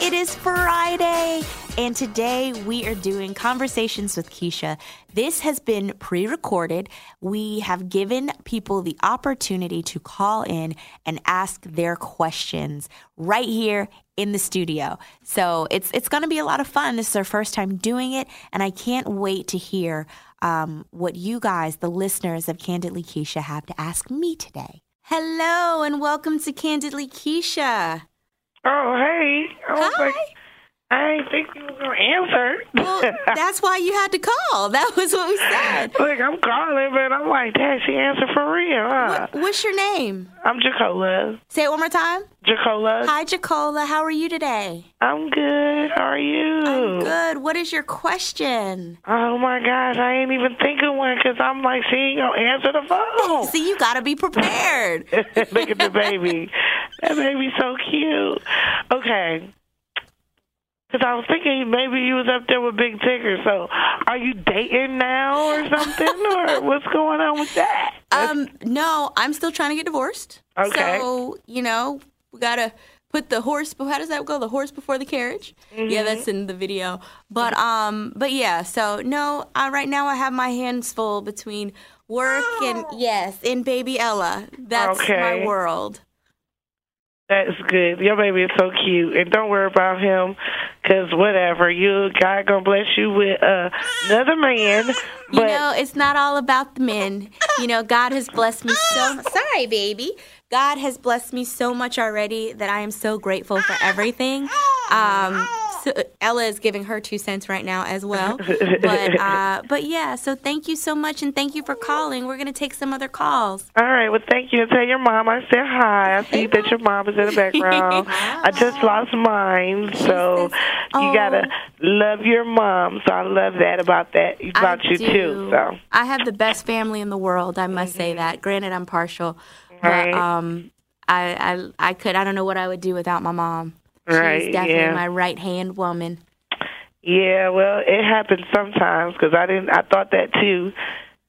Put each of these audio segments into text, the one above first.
It is Friday, and today we are doing Conversations with Keisha. This has been pre recorded. We have given people the opportunity to call in and ask their questions right here in the studio. So it's, it's going to be a lot of fun. This is our first time doing it, and I can't wait to hear um, what you guys, the listeners of Candidly Keisha, have to ask me today. Hello, and welcome to Candidly Keisha. Oh, hey. I Hi. like, I didn't think you were going to answer. Well, that's why you had to call. That was what we said. Look, I'm calling, but I'm like, Dad, she answered for real, huh? What, what's your name? I'm Jacola. Say it one more time. Jacola. Hi, Jacola. How are you today? I'm good. How are you? I'm good. What is your question? Oh, my gosh. I ain't even thinking one because I'm like, she ain't to answer the phone. See, you got to be prepared. Look at the baby. That baby's so cute. Okay. Because I was thinking maybe you was up there with Big Tigger. So are you dating now or something? or what's going on with that? Um, no, I'm still trying to get divorced. Okay. So, you know, we got to put the horse, how does that go? The horse before the carriage? Yeah, that's in the video. But, um, but yeah, so no, I, right now I have my hands full between work and, yes, and baby Ella. That's Okay. my world. That's good. Your baby is so cute. And don't worry about him because whatever. You, God going to bless you with uh, another man. But You know, it's not all about the men. You know, God has blessed me so. Sorry, baby. God has blessed me so much already that I am so grateful for everything. Um, so Ella is giving her two cents right now as well. But uh, but yeah, so thank you so much and thank you for calling. We're gonna take some other calls. All right. Well, thank you. And tell your mom I said hi. I see that your mom is in the background. I just lost mine, so says- you gotta Oh. love your mom. So I love that about that about I you do. too. So I have the best family in the world. I must say that. Granted, I'm partial, Right. but um, I, I I could I don't know what I would do without my mom. Right. She's Right, definitely yeah. my right hand woman. yeah, well, it happens sometimes because I didn't. I thought that too,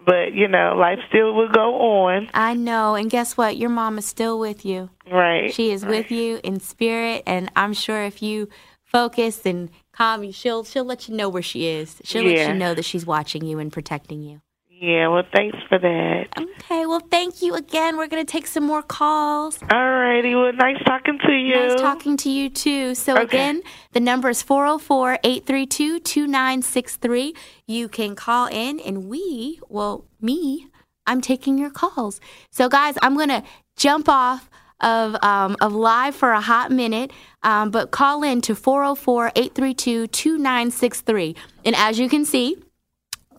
but you know, life still will go on. I know, and guess what? Your mom is still with you. Right. She is with you in spirit, and I'm sure if you focus and calm, you, she'll she'll let you know where she is. She'll let you know that she's watching you and protecting you. Yeah. Well, thanks for that. Okay, well, thank you again. We're gonna take some more calls. All righty. Well, nice talking to you. Nice talking to you too. So Okay. again, the number is 404-832-2963. You can call in and we, well, me, I'm taking your calls. So guys, I'm going to jump off of um, of live for a hot minute, um, but call in to 404-832-2963. And as you can see,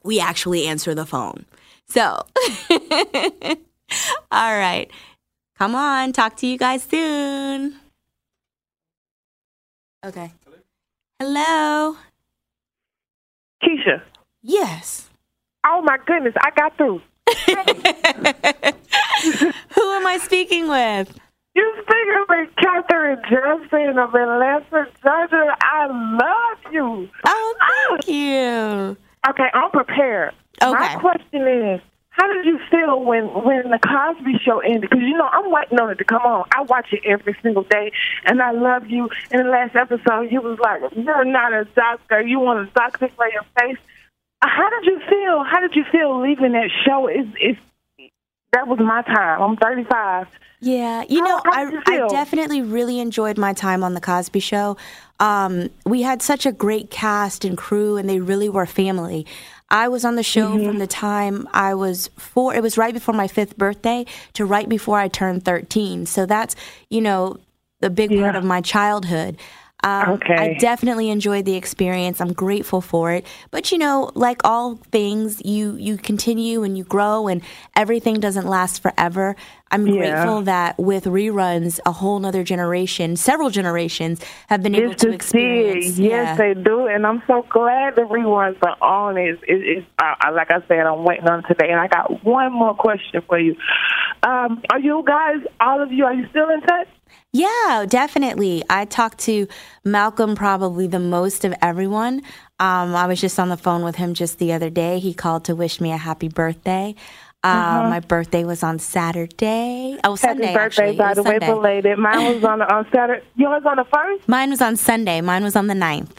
we actually answer the phone. So, all right. Come on, talk to you guys soon. Okay. Hello. Keisha. Yes. Oh my goodness, I got through. Who am I speaking with? You're speaking with Catherine Johnson of Atlanta, Georgia. I love you. Oh, thank you. Okay, I'm prepared. My question is, how did you feel when when the Cosby Show ended? Because you know I'm waiting on it to come on. I watch it every single day, and I love you. In the last episode, you was like, "You're not a doctor. You want a doctor for your face." How did you feel? How did you feel leaving that show? Is is that was my time. I'm 35. Yeah, you know, how I definitely really enjoyed my time on the Cosby Show. Um, we had such a great cast and crew, and they really were family. I was on the show Mm-hmm. from the time I was four. It was right before my fifth birthday to right before I turned 13. So that's, you know, the big part of my childhood. Um, Okay. I definitely enjoyed the experience. I'm grateful for it. But you know, like all things, you you continue and you grow, and everything doesn't last forever. I'm Yeah. grateful that with reruns, a whole nother generation, several generations, have been able It's to see experience. it. Yes, they do, and I'm so glad the reruns are on. It's, it, it's I, I, like I said, I'm waiting on today, and I got one more question for you. Um, are you guys, all of you, are you still in touch? Yeah, definitely. I talked to Malcolm probably the most of everyone. Um, I was just on the phone with him just the other day. He called to wish me a happy birthday. Um, My birthday was on Saturday. Oh, Sunday. Uh-huh. Happy birthday, actually. By the way, Sunday. belated. Mine was on on Saturday. Yours on the first? Mine was on Sunday. Mine was on the 9th.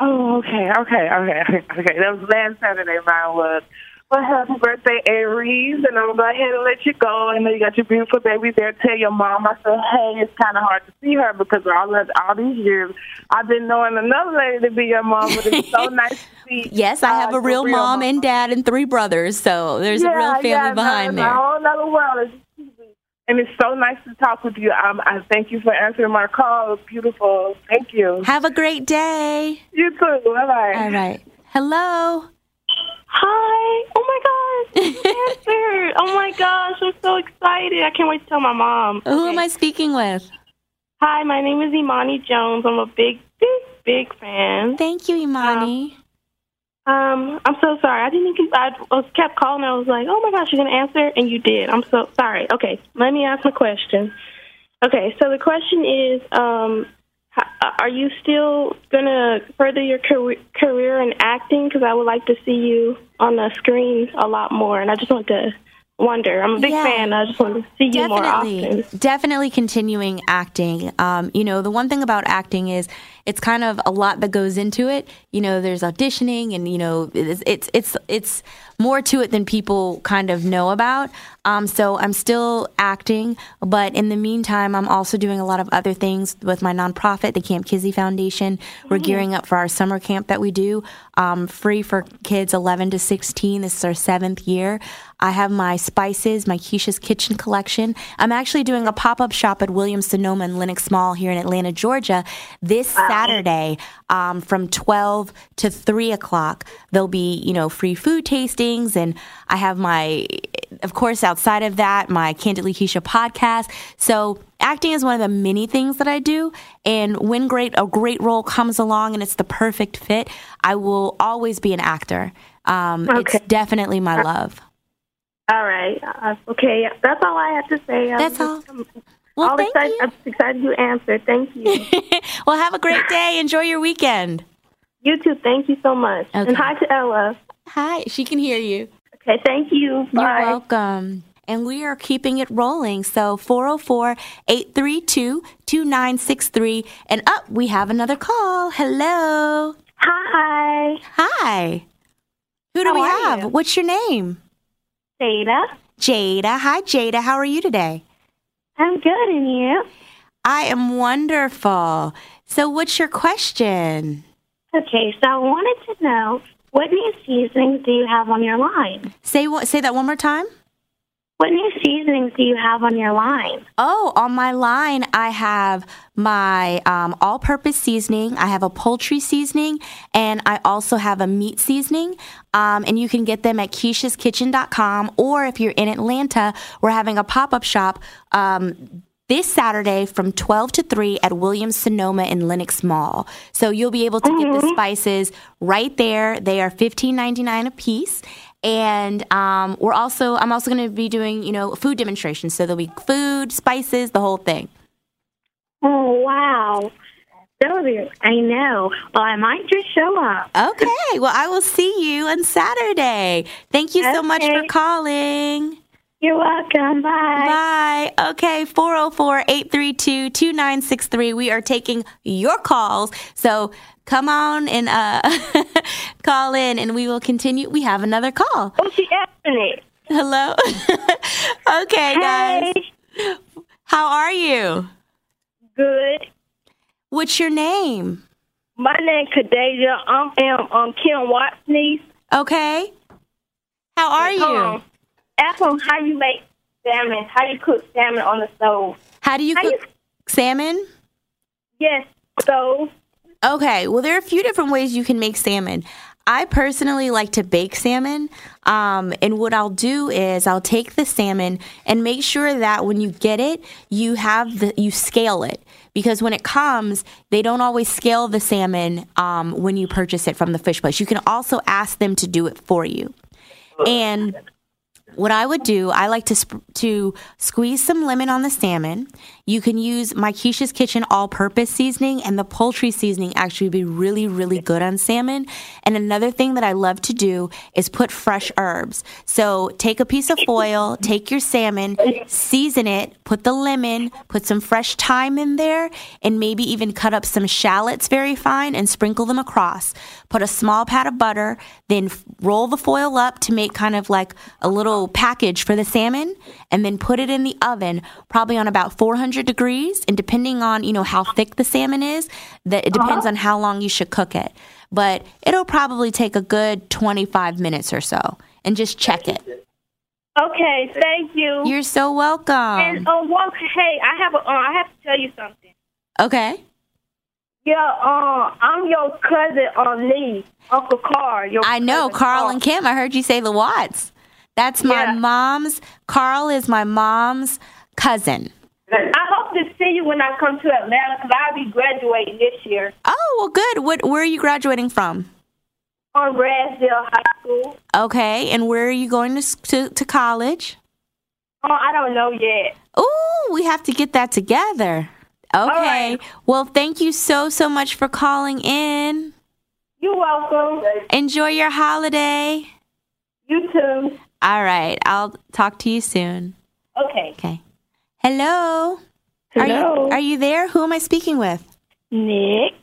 Oh, okay, okay, okay, okay. That was last Saturday. Mine was. Well, happy birthday, Aries, and I'm gonna go ahead and let you go. I know you got your beautiful baby there. Tell your mom I said, hey, it's kind of hard to see her because all of, all these years I've been knowing another lady to be your mom, but it's so nice to see. Yes, I have uh, a real your mom and dad and three brothers, so there's a real family yeah, behind there. A whole other world. And it's so nice to talk with you. Um, I thank you for answering my call. It's beautiful. Thank you. Have a great day. You too. Bye bye. All right. Hello. Hi. Oh my gosh. Answered. oh my gosh. I'm so excited. I can't wait to tell my mom. Who Okay. am I speaking with? Hi, my name is Imani Jones. I'm a big, big, big fan. Thank you, Imani. Um, I'm so sorry. I didn't. Even, I was kept calling. I was like, "Oh my gosh, you're gonna answer," and you did. I'm so sorry. Okay, let me ask my question. Okay, so the question is, um, are you still gonna further your career in acting? Because I would like to see you on the screen a lot more, and I just want to wonder. I'm a big Yeah. fan. I just want to see you more definitely often. definitely continuing acting um, you know the one thing about acting is it's kind of a lot that goes into it you know there's auditioning and you know it's it's it's, it's more to it than people kind of know about um, so i'm still acting but in the meantime i'm also doing a lot of other things with my nonprofit the kamp kizzy foundation we're gearing up for our summer camp that we do um, free for kids 11 to 16 this is our seventh year I have my spices, my Keisha's Kitchen collection. I'm actually doing a pop up shop at Williams Sonoma and Lenox Mall here in Atlanta, Georgia, this Saturday um, from 12 to 3 o'clock. There'll be, you know, free food tastings, and I have my, of course, outside of that, my Candidly Keisha podcast. So acting is one of the many things that I do, and when great a great role comes along and it's the perfect fit, I will always be an actor. Um, Okay. It's definitely my love. All right. Uh, okay. That's all I have to say. I'm That's all. Well, all thank excited, you. I'm excited you answered. Thank you. well, have a great day. Enjoy your weekend. you too. Thank you so much. Okay. And hi to Ella. Hi, she can hear you. Okay. Thank you. Bye. You're welcome. And we are keeping it rolling. So 404 832 2963. And up, we have another call. Hello. Hi. Hi. Who do How we have? you? What's your name? Data. Jada. Hi, Jada. How are you today? I'm good, and you? I am wonderful. So, what's your question? Okay, so I wanted to know what new seasonings do you have on your line? Say what? Say that one more time. What new seasonings do you have on your line? Oh, on my line, I have my um, all purpose seasoning, I have a poultry seasoning, and I also have a meat seasoning. Um, and you can get them at keishaskitchen.com. Or if you're in Atlanta, we're having a pop up shop. Um, this Saturday from 12 to 3 at Williams Sonoma in Lenox Mall. So you'll be able to get the spices right there. They are $15.99 a piece. And um, we're also, I'm also going to be doing, you know, food demonstrations. So there'll be food, spices, the whole thing. Oh, wow. I know. Well, I might just show up. Okay. Well, I will see you on Saturday. Thank you so much for calling. You're welcome. Bye. Bye. Okay, 404 832 2963. We are taking your calls. So come on and uh, call in and we will continue. We have another call. Oh, she answered it. Hello. okay, guys. Hey. How are you? Good. What's your name? My name is Kadeja. I am um Kim Watt's niece. Okay. How are you? Um, ask him how you make salmon. How you cook salmon on the stove? How do you how cook you- salmon? Yes, stove. Okay, well, there are a few different ways you can make salmon. I personally like to bake salmon. Um, and what I'll do is I'll take the salmon and make sure that when you get it, you have the you scale it because when it comes, they don't always scale the salmon um, when you purchase it from the fish place. You can also ask them to do it for you. And what I would do, I like to sp- to squeeze some lemon on the salmon. You can use my Keisha's Kitchen all-purpose seasoning, and the poultry seasoning actually be really, really good on salmon. And another thing that I love to do is put fresh herbs. So take a piece of foil, take your salmon, season it, put the lemon, put some fresh thyme in there, and maybe even cut up some shallots very fine and sprinkle them across. Put a small pat of butter, then roll the foil up to make kind of like a little package for the salmon, and then put it in the oven, probably on about 400 degrees. And depending on you know how thick the salmon is, that it depends on how long you should cook it. But it'll probably take a good 25 minutes or so, and just check it. Okay, thank you. You're so welcome. and um, well, hey, I have a, uh, I have to tell you something. Okay. Yeah, uh, I'm your cousin on niece, Uncle Carl. Your I know Carl and Kim. I heard you say the Watts. That's my Yeah. mom's. Carl is my mom's cousin. I hope to see you when I come to Atlanta because I'll be graduating this year Oh well, good. What? Where are you graduating from? on Rasdale High School. Okay, and where are you going to to, to college? Oh, I don't know yet. Oh, we have to get that together. Okay. right. Well, thank you so so much for calling in. You're welcome. Enjoy your holiday. You too. All right, I'll talk to you soon. Okay. Okay. Hello. Are you, Hello. are you there? Who am I speaking with? Nick.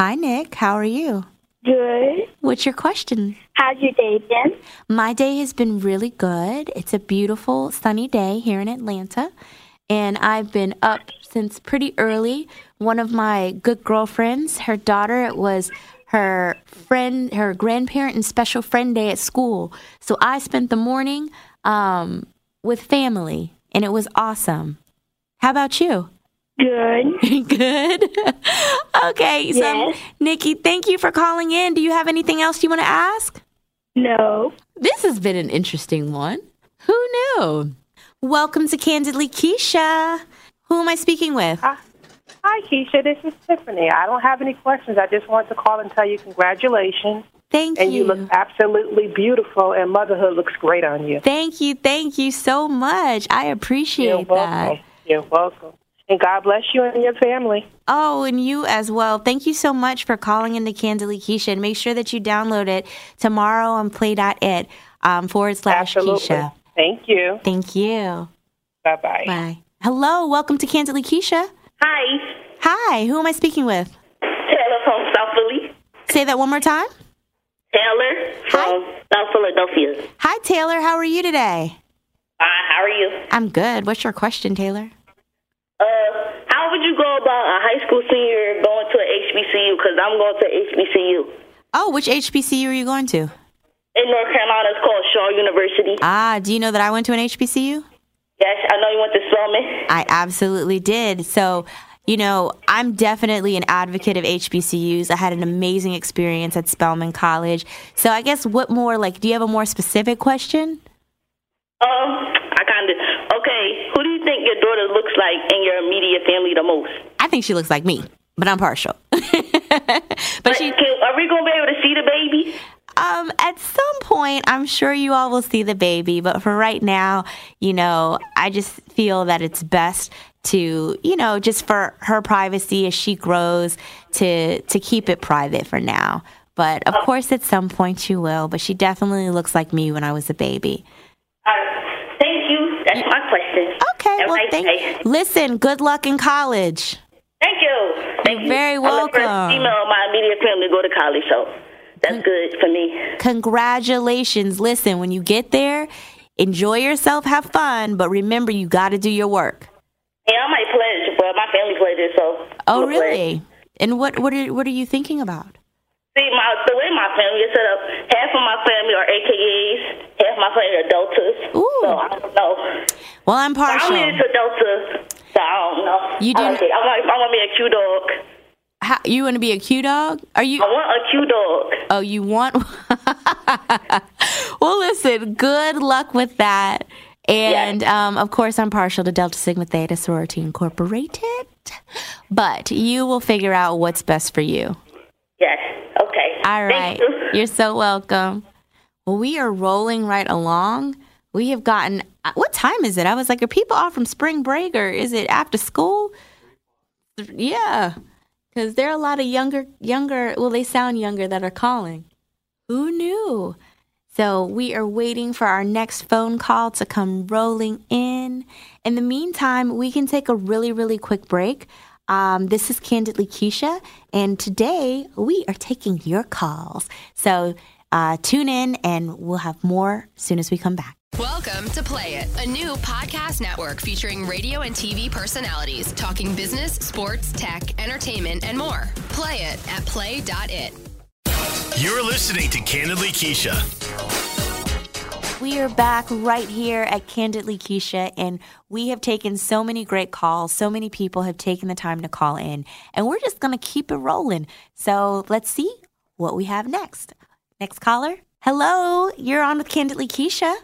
Hi, Nick. How are you? Good. What's your question? How's your day been? My day has been really good. It's a beautiful sunny day here in Atlanta. And I've been up since pretty early. One of my good girlfriends, her daughter, it was her friend, her grandparent and special friend day at school. So I spent the morning um, with family, and it was awesome. How about you? Good. Good. okay, so Yes. Nikki, thank you for calling in. Do you have anything else you want to ask? No. This has been an interesting one. Who knew? Welcome to Candidly Keisha. Who am I speaking with? Ah. Hi, Keisha. This is Tiffany. I don't have any questions. I just want to call and tell you congratulations. Thank And you And you. look absolutely beautiful, and motherhood looks great on you. Thank you. Thank you so much. I You're appreciate that. welcome. You're welcome. And God bless you and your family. Oh, and you as well. Thank you so much for calling into Candidly Keisha. And make sure that you download it tomorrow on play.it um, forward slash Absolutely. Keisha. Thank you. Thank you. Bye bye. Bye. Hello. Welcome to Candidly Keisha. Hi, Hi. Who am I speaking with? Taylor from South Philly. Say that one more time. Taylor from South Philadelphia. Hi, Taylor. How are you today? Hi, how are you? I'm good. What's your question, Taylor? Uh, how would you go about a high school senior going to a HBCU? Because I'm going to HBCU. Oh, which HBCU are you going to? In North Carolina, it's called Shaw University. Ah, do you know that I went to an HBCU? Yes, I know you went to Spelman. I absolutely did. So, you know, I'm definitely an advocate of HBCUs. I had an amazing experience at Spelman College. So, I guess what more, like, do you have a more specific question? Um, I kind of. Okay, who do you think your daughter looks like in your immediate family the most? I think she looks like me, but I'm partial. but she, Can, are we going to be able to see the baby? Um, at some point, I'm sure you all will see the baby, but for right now, you know, I just feel that it's best to, you know, just for her privacy as she grows, to to keep it private for now. But of course, at some point you will. But she definitely looks like me when I was a baby. Right. Thank you. That's my question. Okay, Have well, nice thank. day. Listen, good luck in college. Thank you. Thank you. very I'm the welcome. first female in my immediate family to go to college, so that's good for me. Congratulations. Listen, when you get there, enjoy yourself, have fun, but remember, you got to do your work. Yeah, I might pledge, but my family pledges, so Oh, I'm play. really? And what what are what are you thinking about? See, my the way my family is set up, half of my family are AKAs, half my family are Deltas. Ooh. So I don't know. Well, I'm But I'm partial. into Delta, so I don't know. You I, do- like it. I want, I want me a Q dog. How, you want to be a Q dog? Are you? I want a Q dog. Oh, you want? well, listen. Good luck with that. And um, of course, I'm partial to Delta Sigma Theta Sorority Incorporated. But you will figure out what's best for you. Yes. Okay. All right. You. You're so welcome. Well, we are rolling right along. We have gotten. uh, What time is it? I was like, are people off from spring break or is it after school? Yeah, because there are a lot of younger, younger. Well, they sound younger that are calling. Who knew? So we are waiting for our next phone call to come rolling in. In the meantime, we can take a really, really quick break. Um, this is Candidly Keisha, and today we are taking your calls. So uh, tune in, and we'll have more soon as we come back. Welcome to Play It, a new podcast network featuring radio and TV personalities talking business, sports, tech, entertainment, and more. Play it at play.it. You're listening to Candidly Keisha. We are back right here at Candidly Keisha, and we have taken so many great calls. So many people have taken the time to call in, and we're just going to keep it rolling. So let's see what we have next. Next caller. Hello, you're on with Candidly Keisha.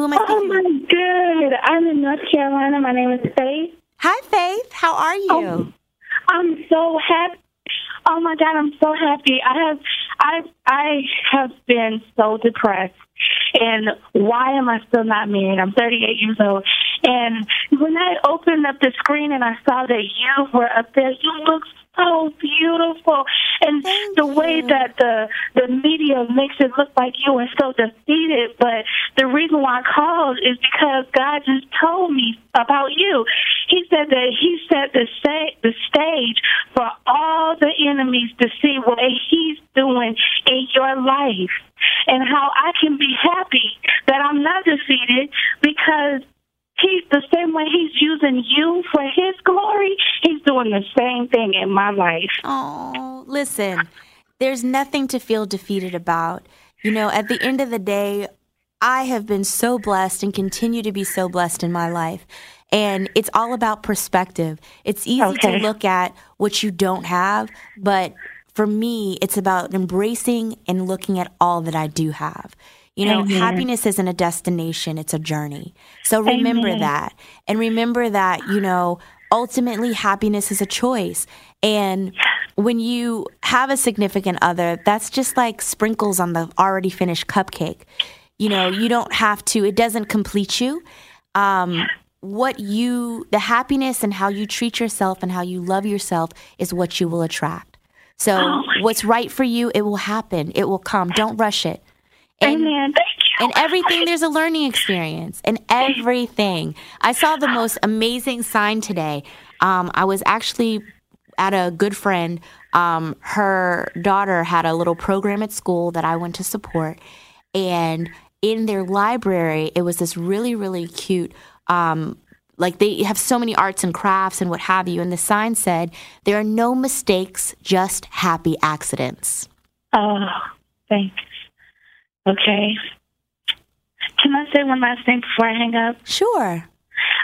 Who am I Oh my with? good. I'm in North Carolina. My name is Faith. Hi, Faith. How are you? Oh. I'm so happy. Oh my God, I'm so happy. I have I I have been so depressed. And why am I still not married? I'm 38 years old. And when I opened up the screen and I saw that you were up there, you look so beautiful. And Thank the way you. that the the media makes it look like you are so defeated. But the reason why I called is because God just told me about you. He said that He set the sta- the stage for all the enemies to see what He's doing in your life and how I can be happy that I'm not defeated because He's the same way He's using you for His glory. He's doing the same thing in my life. Oh, listen, there's nothing to feel defeated about. You know, at the end of the day, I have been so blessed and continue to be so blessed in my life. And it's all about perspective. It's easy Okay. to look at what you don't have, but for me, it's about embracing and looking at all that I do have. You know, Amen. happiness isn't a destination, it's a journey. So remember Amen. that. And remember that, you know, ultimately happiness is a choice. And when you have a significant other, that's just like sprinkles on the already finished cupcake. You know, you don't have to, it doesn't complete you. Um, what you, the happiness and how you treat yourself and how you love yourself is what you will attract. So, Oh what's right for you, it will happen. It will come. Don't rush it. And, Amen. Thank you. and everything, there's a learning experience. And everything. I saw the most amazing sign today. Um, I was actually at a good friend. Um, her daughter had a little program at school that I went to support. And in their library, it was this really, really cute. Um, like they have so many arts and crafts and what have you. And the sign said, There are no mistakes, just happy accidents. Oh, thanks. Okay. Can I say one last thing before I hang up? Sure.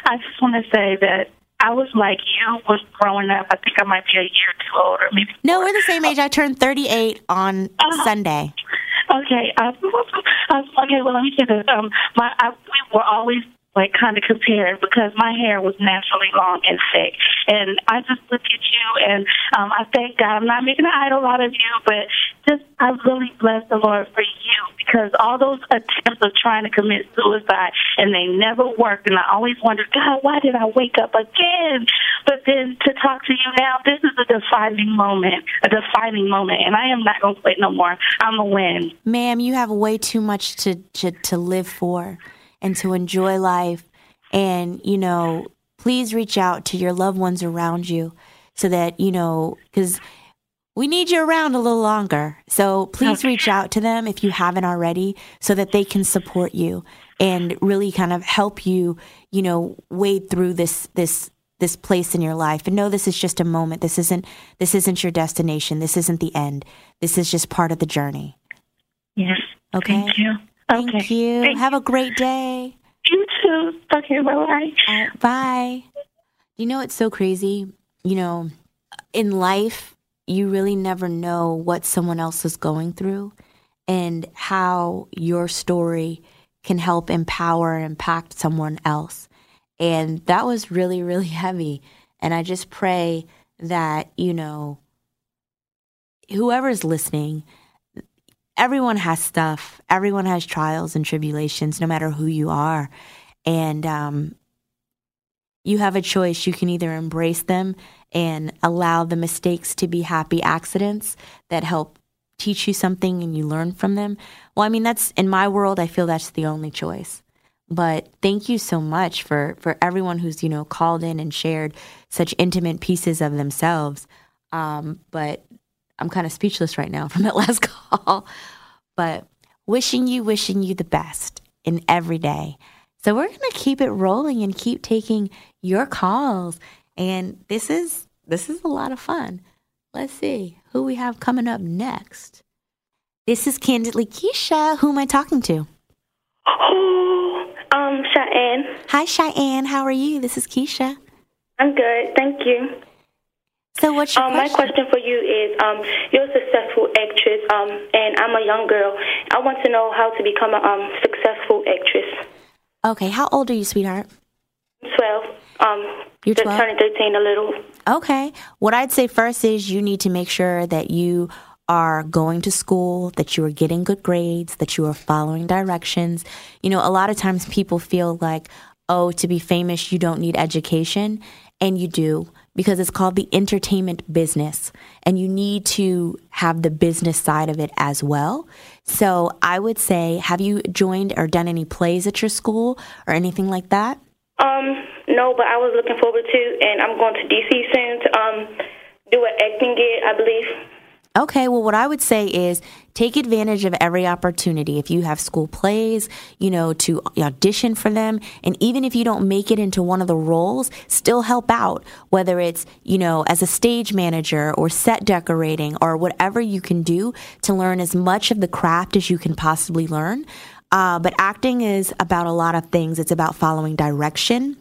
I just want to say that I was like you was growing up. I think I might be a year or two older, maybe. No, we're the same age. I turned 38 on Uh-huh. Sunday. Okay. Uh, uh, okay. Well, let me say this. Um, my I, we were always like kind of compared because my hair was naturally long and thick, and I just look at you and um, I thank God. I'm not making an idol out of you, but just I really bless the Lord for you because all those attempts of trying to commit suicide and they never worked, and I always wondered, God, why did I wake up again? But then to talk to you now, this is a defining moment, a defining moment, and I am not going to quit no more. I'm a win. Ma'am, you have way too much to, to, to live for and to enjoy life. And, you know, please reach out to your loved ones around you so that, you know, because we need you around a little longer. So please reach out to them if you haven't already so that they can support you and really kind of help you, you know, wade through this, this this place in your life and know this is just a moment. This isn't this isn't your destination. This isn't the end. This is just part of the journey. Yes. Okay. Thank you. Thank okay. you. Thank Have a great day. You too. Okay, bye bye. Bye. You know, it's so crazy. You know, in life, you really never know what someone else is going through and how your story can help empower and impact someone else. And that was really, really heavy. And I just pray that, you know, whoever's listening, everyone has stuff, everyone has trials and tribulations, no matter who you are. And um, you have a choice. You can either embrace them and allow the mistakes to be happy accidents that help teach you something and you learn from them. Well, I mean, that's in my world, I feel that's the only choice. But thank you so much for, for everyone who's, you know, called in and shared such intimate pieces of themselves. Um, but I'm kind of speechless right now from that last call. But wishing you, wishing you the best in every day. So we're going to keep it rolling and keep taking your calls. And this is this is a lot of fun. Let's see who we have coming up next. This is Candidly Keisha. Who am I talking to? Oh, um, Cheyenne. Hi, Cheyenne. How are you? This is Keisha. I'm good, thank you. So, what's your um, question? My question for you is, um, you're a successful actress, um, and I'm a young girl. I want to know how to become a um, successful actress. Okay, how old are you, sweetheart? I'm 12. Um, You're 12? turning 13 a little. Okay. What I'd say first is you need to make sure that you are going to school, that you are getting good grades, that you are following directions. You know, a lot of times people feel like, oh, to be famous, you don't need education. And you do because it's called the entertainment business. And you need to have the business side of it as well. So I would say, have you joined or done any plays at your school or anything like that? Um, no, but I was looking forward to, and I'm going to DC soon to um, do an acting gig, I believe. Okay, well, what I would say is take advantage of every opportunity. If you have school plays, you know, to audition for them. And even if you don't make it into one of the roles, still help out, whether it's, you know, as a stage manager or set decorating or whatever you can do to learn as much of the craft as you can possibly learn. Uh, but acting is about a lot of things, it's about following direction.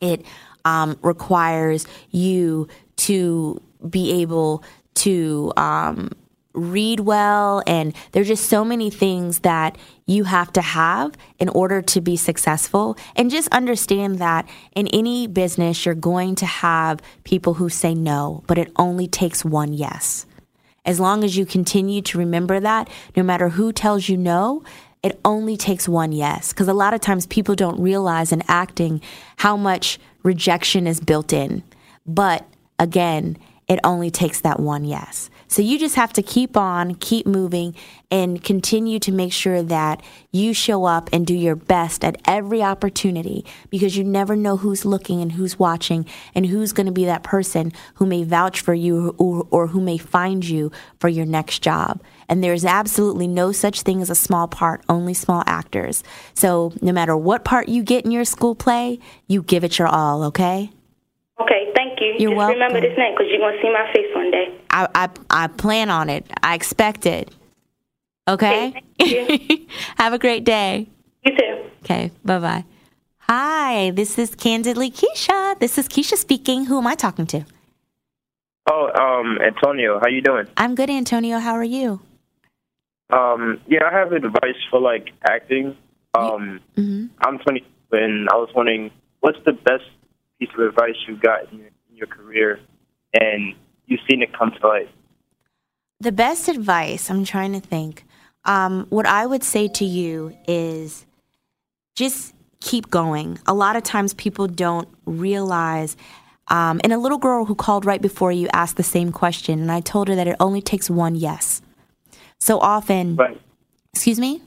It um, requires you to be able to um, read well, and there's just so many things that you have to have in order to be successful. And just understand that in any business, you're going to have people who say no, but it only takes one yes. As long as you continue to remember that, no matter who tells you no, it only takes one yes. Because a lot of times people don't realize in acting how much rejection is built in. But again, it only takes that one yes. So you just have to keep on, keep moving, and continue to make sure that you show up and do your best at every opportunity because you never know who's looking and who's watching and who's going to be that person who may vouch for you or, or who may find you for your next job. And there's absolutely no such thing as a small part, only small actors. So no matter what part you get in your school play, you give it your all, okay? Okay, thank you. You're Just welcome. remember this name because you're going to see my face one day. I, I I plan on it. I expect it. Okay. Have a great day. You too. Okay. Bye bye. Hi, this is Candidly Keisha. This is Keisha speaking. Who am I talking to? Oh, um, Antonio, how you doing? I'm good, Antonio. How are you? Um, yeah, I have advice for like acting. Um, hmm I'm 20, and I was wondering what's the best piece of advice you got in your, in your career, and you've seen it come to life. The best advice, I'm trying to think. Um, what I would say to you is just keep going. A lot of times people don't realize. Um, and a little girl who called right before you asked the same question, and I told her that it only takes one yes. So often, Right. excuse me?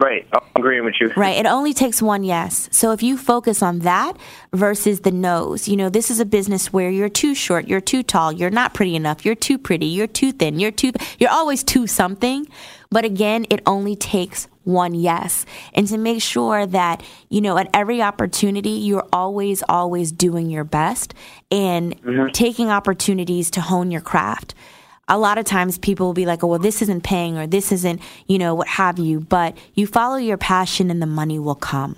Right. Agreeing with you. Right. It only takes one yes. So if you focus on that versus the no's, you know, this is a business where you're too short, you're too tall, you're not pretty enough, you're too pretty, you're too thin, you're too, you're always too something. But again, it only takes one yes. And to make sure that, you know, at every opportunity, you're always, always doing your best and mm-hmm. taking opportunities to hone your craft a lot of times people will be like, oh, well, this isn't paying or this isn't, you know, what have you. But you follow your passion and the money will come.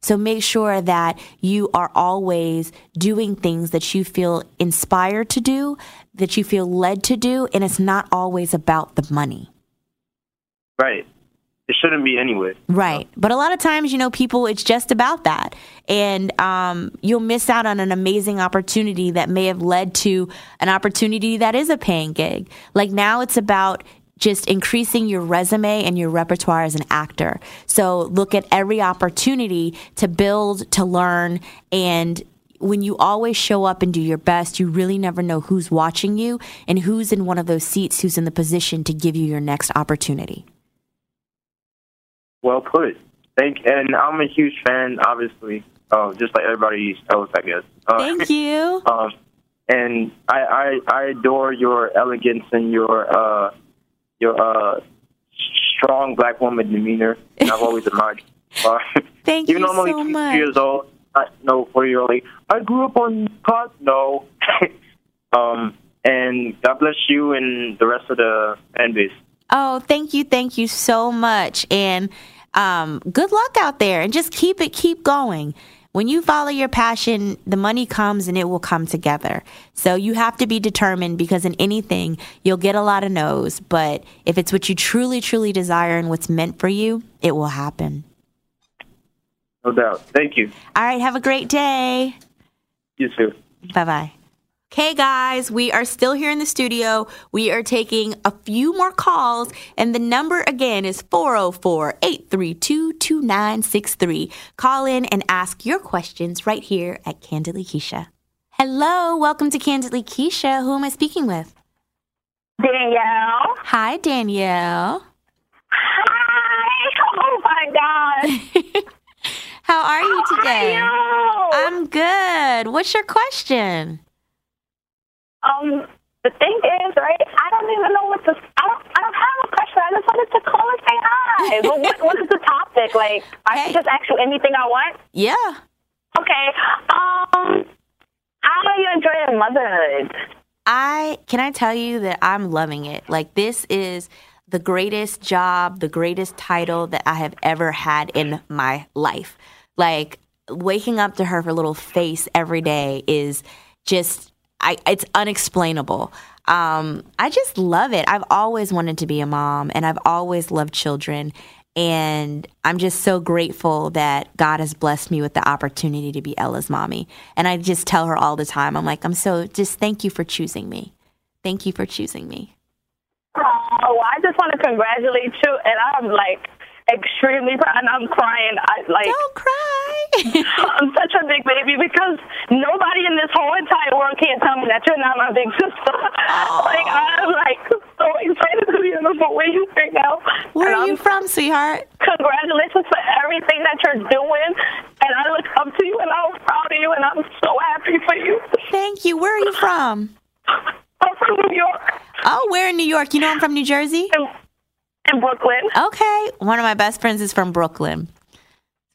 So make sure that you are always doing things that you feel inspired to do, that you feel led to do, and it's not always about the money. Right. It shouldn't be anyway. Right. But a lot of times, you know, people, it's just about that. And um, you'll miss out on an amazing opportunity that may have led to an opportunity that is a paying gig. Like now it's about just increasing your resume and your repertoire as an actor. So look at every opportunity to build, to learn, and when you always show up and do your best, you really never know who's watching you and who's in one of those seats who's in the position to give you your next opportunity. Well put. Thank, and I'm a huge fan, obviously, uh, just like everybody else, I guess. Uh, Thank you. um, and I, I I adore your elegance and your uh your uh strong black woman demeanor. And I've always admired. you. Uh, Thank even you though I'm only so much. years old, I know for you like I grew up on pot. No. um, and God bless you and the rest of the fan base. Oh, thank you, thank you so much, and um, good luck out there, and just keep it, keep going. When you follow your passion, the money comes and it will come together. So you have to be determined because in anything, you'll get a lot of no's. But if it's what you truly, truly desire and what's meant for you, it will happen. No doubt. Thank you. All right, have a great day. You too. Bye bye. Okay, guys, we are still here in the studio. We are taking a few more calls, and the number again is 404 832 2963. Call in and ask your questions right here at Candidly Keisha. Hello, welcome to Candidly Keisha. Who am I speaking with? Danielle. Hi, Danielle. Hi. Oh my God. How are you today? How are you? I'm good. What's your question? Um, the thing is, right? I don't even know what to. I don't. I don't have a question. I just wanted to call and say hi. but what, what is the topic? Like, I can just ask you anything I want. Yeah. Okay. Um, how are you enjoying motherhood? I can I tell you that I'm loving it. Like this is the greatest job, the greatest title that I have ever had in my life. Like waking up to her little face every day is just I it's unexplainable. Um I just love it. I've always wanted to be a mom and I've always loved children and I'm just so grateful that God has blessed me with the opportunity to be Ella's mommy. And I just tell her all the time, I'm like, I'm so just thank you for choosing me. Thank you for choosing me. Oh, I just want to congratulate you, and I'm like extremely proud, and I'm crying. I like don't cry. I'm such a big baby because nobody in this whole entire world can't tell me that you're not my big sister. Like I'm like so excited to be in the with you right now. Where And are you I'm- from, sweetheart? Congratulations for everything that you're doing, and I look up to you, and I'm proud of you, and I'm so happy for you. Thank you. Where are you from? I'm from New York. Oh, where in New York? You know I'm from New Jersey? In, in Brooklyn. Okay. One of my best friends is from Brooklyn.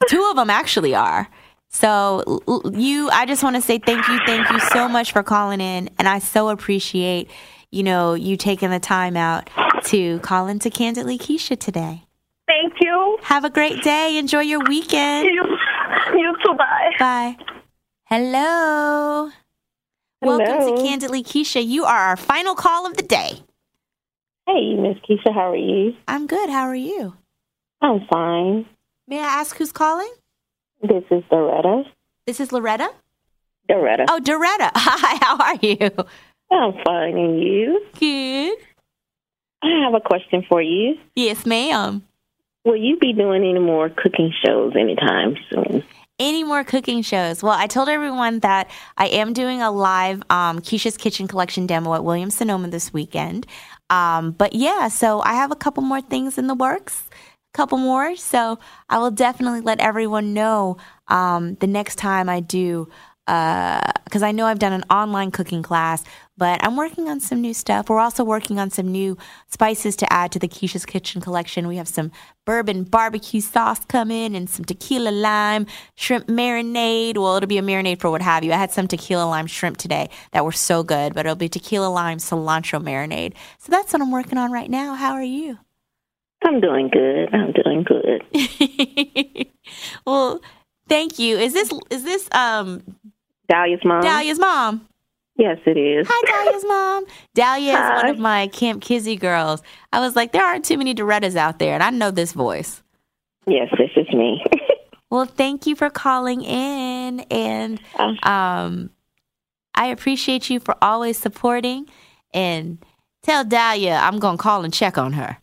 Two of them actually are. So, you, I just want to say thank you, thank you so much for calling in. And I so appreciate, you know, you taking the time out to call into Candidly Keisha today. Thank you. Have a great day. Enjoy your weekend. You, you too. Bye. Bye. Hello. Hello. Welcome to Candidly Keisha. You are our final call of the day. Hey, Miss Keisha, how are you? I'm good. How are you? I'm fine. May I ask who's calling? This is Doretta. This is Loretta? Doretta. Oh, Doretta. Hi, how are you? I'm fine, and you? Good. I have a question for you. Yes, ma'am. Will you be doing any more cooking shows anytime soon? Any more cooking shows? Well, I told everyone that I am doing a live um, Keisha's Kitchen Collection demo at Williams Sonoma this weekend. Um, but yeah, so I have a couple more things in the works. A couple more. So I will definitely let everyone know um, the next time I do, because I know I've done an online cooking class, but I'm working on some new stuff. We're also working on some new spices to add to the Keisha's Kitchen collection. We have some bourbon barbecue sauce coming and some tequila lime shrimp marinade. Well, it'll be a marinade for what have you. I had some tequila lime shrimp today that were so good, but it'll be tequila lime cilantro marinade. So that's what I'm working on right now. How are you? I'm doing good. I'm doing good. well, thank you. Is this is this um Dahlia's mom? Dahlia's mom. Yes, it is. Hi, Dahlia's mom. Dahlia is one of my Kamp Kizzy girls. I was like, there aren't too many Dorettas out there, and I know this voice. Yes, this is me. Well, thank you for calling in, and um, I appreciate you for always supporting. And tell Dahlia I'm gonna call and check on her.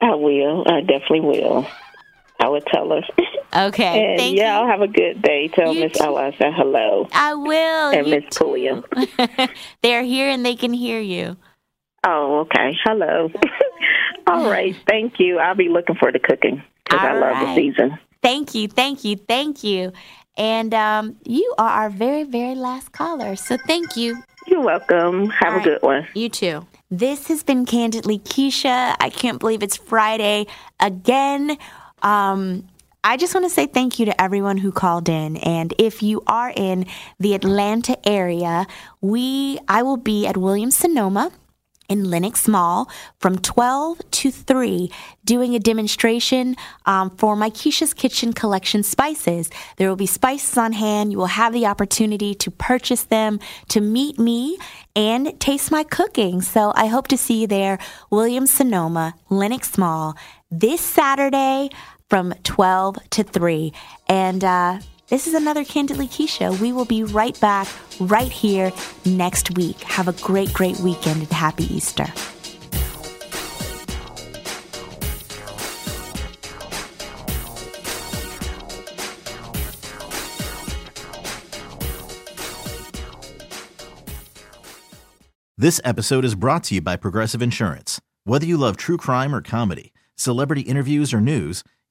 I will. I definitely will. I will tell her. Okay, and y'all have a good day. Tell Miss Ella I said hello. I will. And Miss Puglia. They're here and they can hear you. Oh, okay. Hello. All right. Thank you. I'll be looking for the cooking because I All love the season. Thank you, thank you, thank you. And um, you are our very, very last caller. So thank you. You're welcome. Have a good one. You too. This has been Candidly Keshia. I can't believe it's Friday again. Um, I just want to say thank you to everyone who called in. And if you are in the Atlanta area, we I will be at Williams Sonoma in Lenox Mall from 12 to 3 doing a demonstration um, for my Keshia's Kitchen collection spices. There will be spices on hand. You will have the opportunity to purchase them, to meet me, and taste my cooking. So I hope to see you there, Williams Sonoma, Lenox Mall, this Saturday from 12 to 3. And uh, this is another Candidly Keshia. We will be right back right here next week. Have a great, great weekend and happy Easter. This episode is brought to you by Progressive Insurance. Whether you love true crime or comedy, celebrity interviews or news,